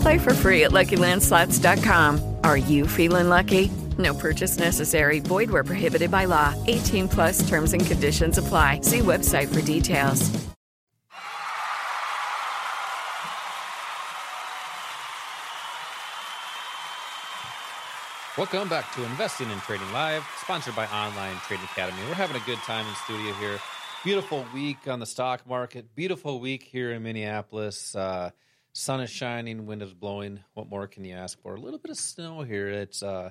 Play for free at LuckyLandSlots.com. Are you feeling lucky? No purchase necessary. Void where prohibited by law. 18 plus terms and conditions apply. See website for details. Welcome back to Investing and Trading Live, sponsored by Online Trading Academy. We're having a good time in studio here. Beautiful week on the stock market. Beautiful week here in Minneapolis. Uh, sun is shining, wind is blowing. What more can you ask for? A little bit of snow here. It's uh,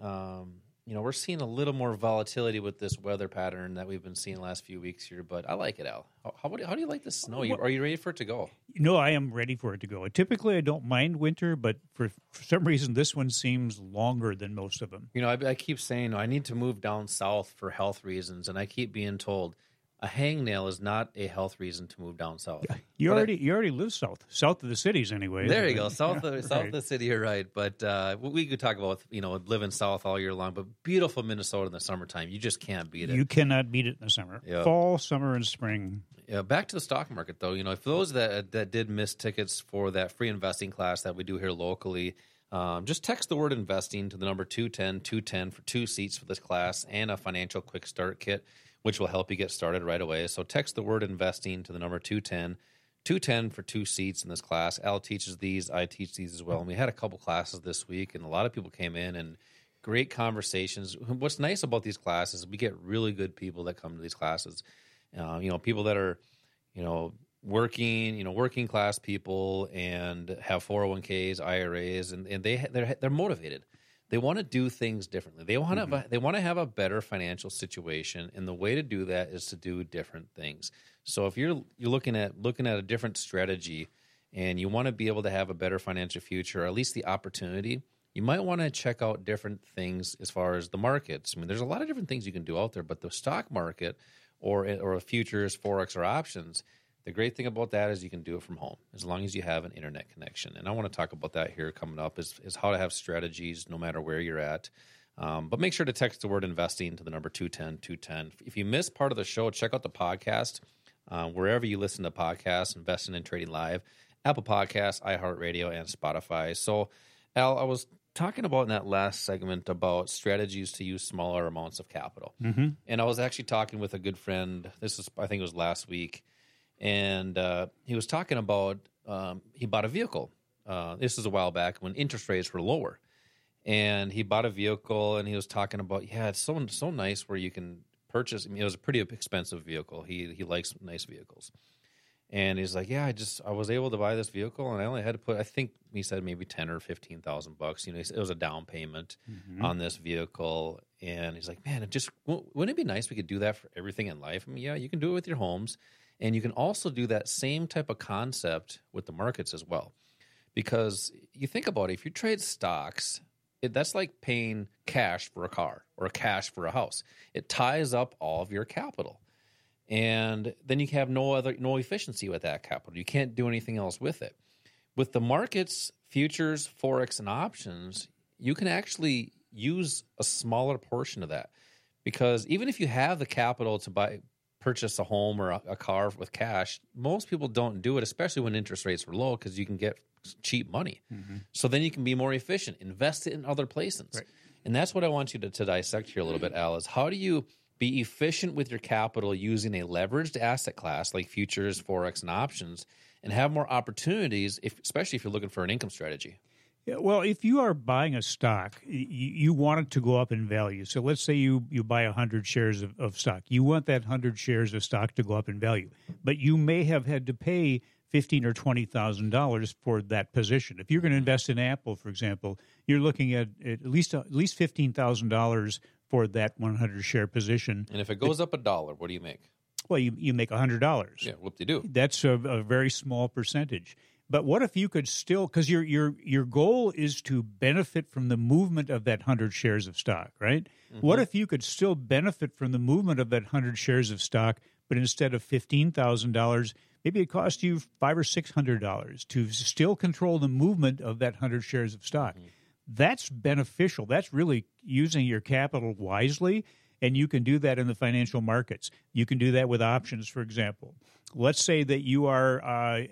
um, you know, we're seeing a little more volatility with this weather pattern that we've been seeing the last few weeks here. But I like it, Al. How, how, how do you like the snow? You, are you ready for it to go? No, I am ready for it to go. Typically, I don't mind winter, but for, for some reason, this one seems longer than most of them. You know, I, I keep saying I need to move down south for health reasons, and I keep being told – a hangnail is not a health reason to move down south. You but already I, you already live south, south of the cities anyway. There you go, south of, south of the city. You're right, but uh, we could talk about you know living south all year long, but beautiful Minnesota in the summertime, you just can't beat it. You cannot beat it in the summer, fall, summer, and spring. Yeah, back to the stock market though. You know, for those that that did miss tickets for that free investing class that we do here locally. Um, just text the word investing to the number 210 210 for two seats for this class and a financial quick start kit which will help you get started right away. So text the word investing to the number 210. 210 for two seats in this class. Al teaches these, I teach these as well. And we had a couple classes this week, and a lot of people came in and great conversations. What's nice about these classes, we get really good people that come to these classes. Uh, you know, people that are, you know, working, you know, working class people and have 401ks, IRAs, and, and they they're, they're motivated. They want to do things differently. They want mm-hmm. to they want to have a better financial situation, and the way to do that is to do different things. So if you're you're looking at looking at a different strategy, and you want to be able to have a better financial future, or at least the opportunity, you might want to check out different things as far as the markets. I mean, there's a lot of different things you can do out there, but the stock market or or futures, forex, or options the great thing about that is you can do it from home as long as you have an internet connection. And I want to talk about that here coming up is, is how to have strategies no matter where you're at. Um, but make sure to text the word investing to the number 210 210. If you missed part of the show, check out the podcast uh, wherever you listen to podcasts, Investing and Trading Live, Apple Podcasts, iHeartRadio, and Spotify. So, Al, I was talking about in that last segment about strategies to use smaller amounts of capital. Mm-hmm. And I was actually talking with a good friend. This is, I think it was last week and uh, he was talking about um, he bought a vehicle. Uh, this is a while back when interest rates were lower, and he bought a vehicle, and he was talking about yeah, it's so so nice where you can purchase. I mean, it was a pretty expensive vehicle. He he likes nice vehicles, and he's like, yeah, I just I was able to buy this vehicle, and I only had to put I think he said maybe ten or fifteen thousand bucks. You know, it was a down payment mm-hmm. on this vehicle, and he's like, man, it just wouldn't it be nice we could do that for everything in life? I mean, yeah, you can do it with your homes and you can also do that same type of concept with the markets as well. Because you think about it, if you trade stocks, it, that's like paying cash for a car or cash for a house. It ties up all of your capital. And then you have no other no efficiency with that capital. You can't do anything else with it. With the markets, futures, forex and options, you can actually use a smaller portion of that because even if you have the capital to buy purchase a home or a, a car with cash, most people don't do it, especially when interest rates were low, because you can get cheap money. Mm-hmm. So then you can be more efficient, invest it in other places. Right. And that's what I want you to, to dissect here a little bit, Al, is how do you be efficient with your capital using a leveraged asset class like futures, forex, and options, and have more opportunities, if, especially if you're looking for an income strategy? Yeah, well, if you are buying a stock, you, you want it to go up in value. So let's say you, you buy 100 shares of, of stock. You want that 100 shares of stock to go up in value. But you may have had to pay fifteen or twenty thousand dollars for that position. If you're going to invest in Apple, for example, you're looking at at least uh, at least fifteen thousand dollars for that 100 share position. And if it goes up a dollar, what do you make? Well, you you make hundred dollars. Yeah, whoop de doo. That's a, a very small percentage. But what if you could still because your your your goal is to benefit from the movement of that hundred shares of stock, right? What mm-hmm. if you could still benefit from the movement of that hundred shares of stock, but instead of fifteen thousand dollars, maybe it cost you five or six hundred dollars to still control the movement of that hundred shares of stock. Mm-hmm. That's beneficial. That's really using your capital wisely and you can do that in the financial markets. You can do that with options, for example. Let's say that you are uh,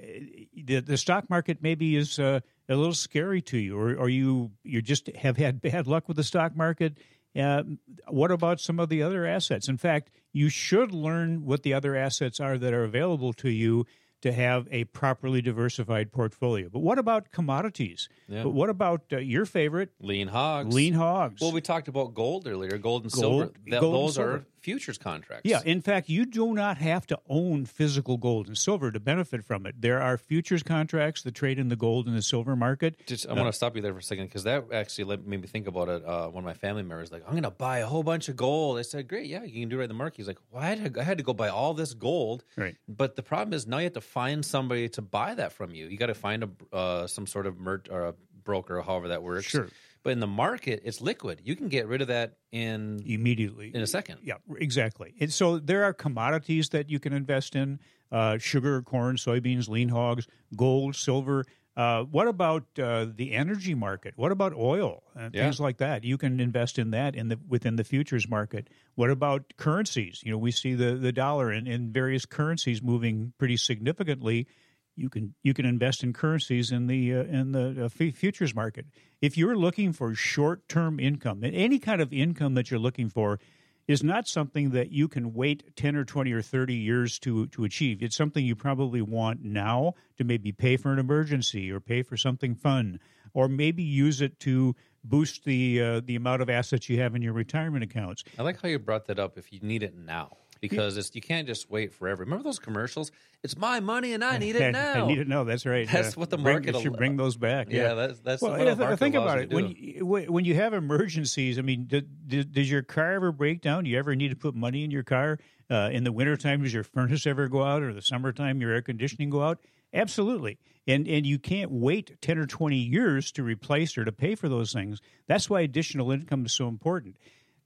the, the stock market maybe is uh, a little scary to you, or, or you you just have had bad luck with the stock market. Uh, what about some of the other assets? In fact, you should learn what the other assets are that are available to you to have a properly diversified portfolio. But what about commodities? Yeah. But what about uh, your favorite Lean hogs. lean hogs? Well, we talked about gold earlier, gold and Gold- silver. That, gold and those silver. are futures contracts. Yeah, in fact, you do not have to own physical gold and silver to benefit from it. There are futures contracts that trade in the gold and the silver market. Just, I want to stop you there for a second because that actually let, made me think about it. Uh, one of my family members like, I'm going to buy a whole bunch of gold. I said, Great, yeah, you can do it right in the market. He's like, Well, I had, to, I had to go buy all this gold. Right. But the problem is now you have to find somebody to buy that from you. You got to find a uh, some sort of mer- or a broker, or however that works. Sure. But in the market, it's liquid. You can get rid of that in Immediately. in a second. Yeah, exactly. And so there are commodities that you can invest in uh, sugar, corn, soybeans, lean hogs, gold, silver. Uh, what about uh, the energy market? What about oil and Yeah. things like that? You can invest in that in the within the futures market. What about currencies? You know, we see the, the dollar and, and various currencies moving pretty significantly. You can you can invest in currencies in the uh, in the uh, futures market. If you're looking for short term income, any kind of income that you're looking for, is not something that you can wait 10 or 20 or 30 years to, to achieve. It's something you probably want now to maybe pay for an emergency or pay for something fun or maybe use it to boost the uh, the amount of assets you have in your retirement accounts. I like how you brought that up. If you need it now, because it's, you can't just wait forever. Remember those commercials? It's my money and I need it now. I need it now. That's right. Uh, That's what the bring- market should bring those back. Yeah, that's- that's well. what the think about it. When you, when you have emergencies, I mean, did, did, does your car ever break down? Do you ever need to put money in your car? Uh, in the wintertime, does your furnace ever go out, or the summertime, your air conditioning go out? Absolutely. And and you can't wait ten or twenty years to replace or to pay for those things. That's why additional income is so important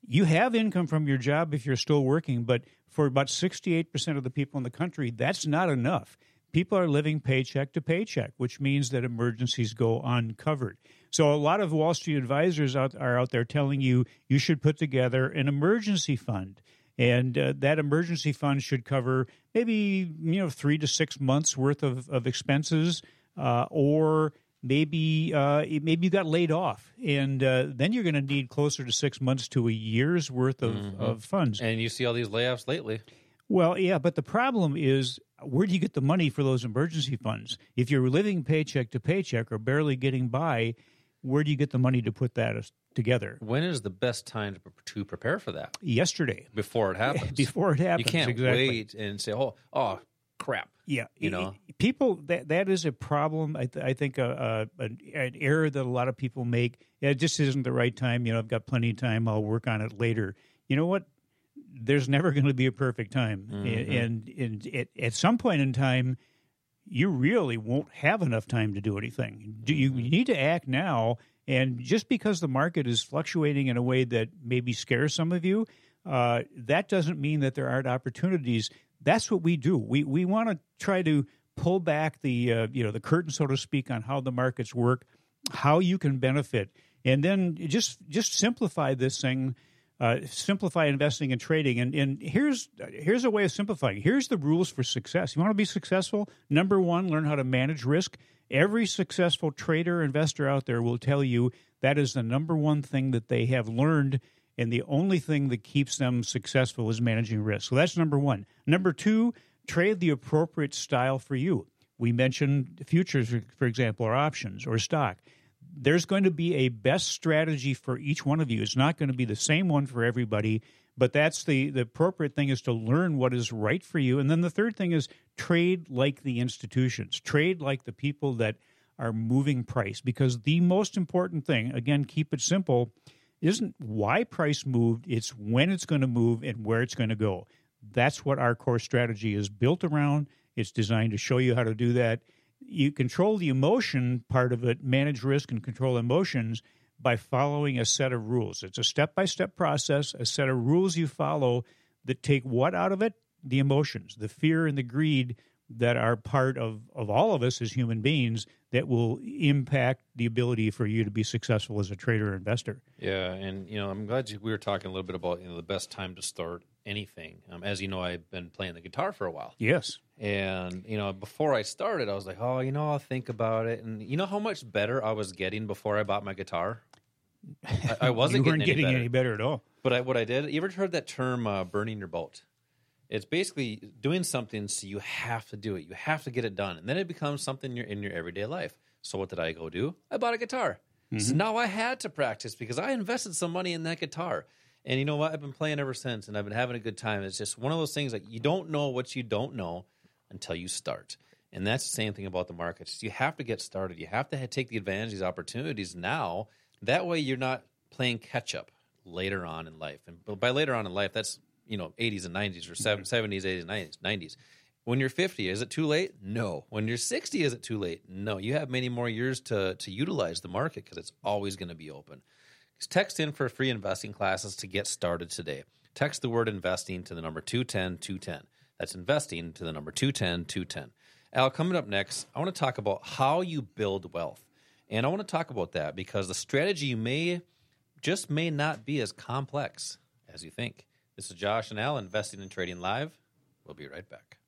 you have income from your job if you're still working, but for about 68% of the people in the country, that's not enough. People are living paycheck to paycheck, which means that emergencies go uncovered. So a lot of Wall Street advisors out, are out there telling you you should put together an emergency fund. And uh, that emergency fund should cover maybe you know three to six months worth of, of expenses, uh, or maybe uh, maybe you got laid off, and uh, then you're going to need closer to six months to a year's worth of, of funds. And you see all these layoffs lately. Well, yeah, but the problem is where do you get the money for those emergency funds? If you're living paycheck to paycheck or barely getting by, where do you get the money to put that together? When is the best time to, to prepare for that? Yesterday, Before it happens. before it happens, You can't exactly. wait and say, "Oh, oh, crap." Yeah, You know? people that that is a problem. I, th- I think a, a, an, an error that a lot of people make. Yeah, it just isn't the right time. You know, I've got plenty of time. I'll work on it later. You know what? There's never going to be a perfect time, Mm-hmm. And, and at, at some point in time, you really won't have enough time to do anything. Do you, Mm-hmm. you need to act now? And just because the market is fluctuating in a way that maybe scares some of you, uh, that doesn't mean that there aren't opportunities. That's what we do. We we want to try to pull back the uh, you know the curtain, so to speak, on how the markets work, how you can benefit, and then just just simplify this thing. Uh, simplify investing and trading, and, and here's here's a way of simplifying. Here's the rules for success. You want to be successful? Number one, learn how to manage risk. Every successful trader, investor out there will tell you that is the number one thing that they have learned and the only thing that keeps them successful is managing risk. So that's number one. Number two, trade the appropriate style for you. We mentioned futures, for example, or options or stock. there's going to be a best strategy for each one of you. It's not going to be the same one for everybody, but that's the, the appropriate thing is to learn what is right for you. And then the third thing is trade like the institutions, trade like the people that are moving price. Because the most important thing, again, keep it simple, isn't why price moved, it's when it's going to move and where it's going to go. That's what our core strategy is built around. It's designed to show you how to do that. You control the emotion part of it, manage risk and control emotions by following a set of rules. It's a step by step process, a set of rules you follow that take what out of it? The emotions, the fear and the greed that are part of, of all of us as human beings that will impact the ability for you to be successful as a trader or investor. Yeah, and you know, I'm glad you, we were talking a little bit about you know the best time to start anything. Um, as you know, I've been playing the guitar for a while, Yes. and you know, before I started, I was like, oh, you know, I'll think about it, and you know how much better I was getting before I bought my guitar. I, I wasn't you weren't getting, getting any, any better. better at all. But I, what I did, you ever heard that term uh, "burning your boat"? It's basically doing something so you have to do it. You have to get it done, and then it becomes something you're in your everyday life. So what did I go do? I bought a guitar. So mm-hmm. now I had to practice because I invested some money in that guitar. And you know what? I've been playing ever since, and I've been having a good time. It's just one of those things like you don't know what you don't know until you start. And that's the same thing about the markets. You have to get started. You have to take the advantage of these opportunities now. That way, you're not playing catch up later on in life. And by later on in life, that's you know 80s and 90s or 70s, 80s, 90s, 90s. When you're 50, is it too late? No. When you're 60, is it too late? No. You have many more years to to utilize the market because it's always going to be open. Text in for free investing classes to get started today. Text the word investing to the number 210 210. That's investing to the number 210 210. Al, coming up next, I want to talk about how you build wealth. And I want to talk about that because the strategy may just may not be as complex as you think. This is Josh and Al investing and trading live. We'll be right back.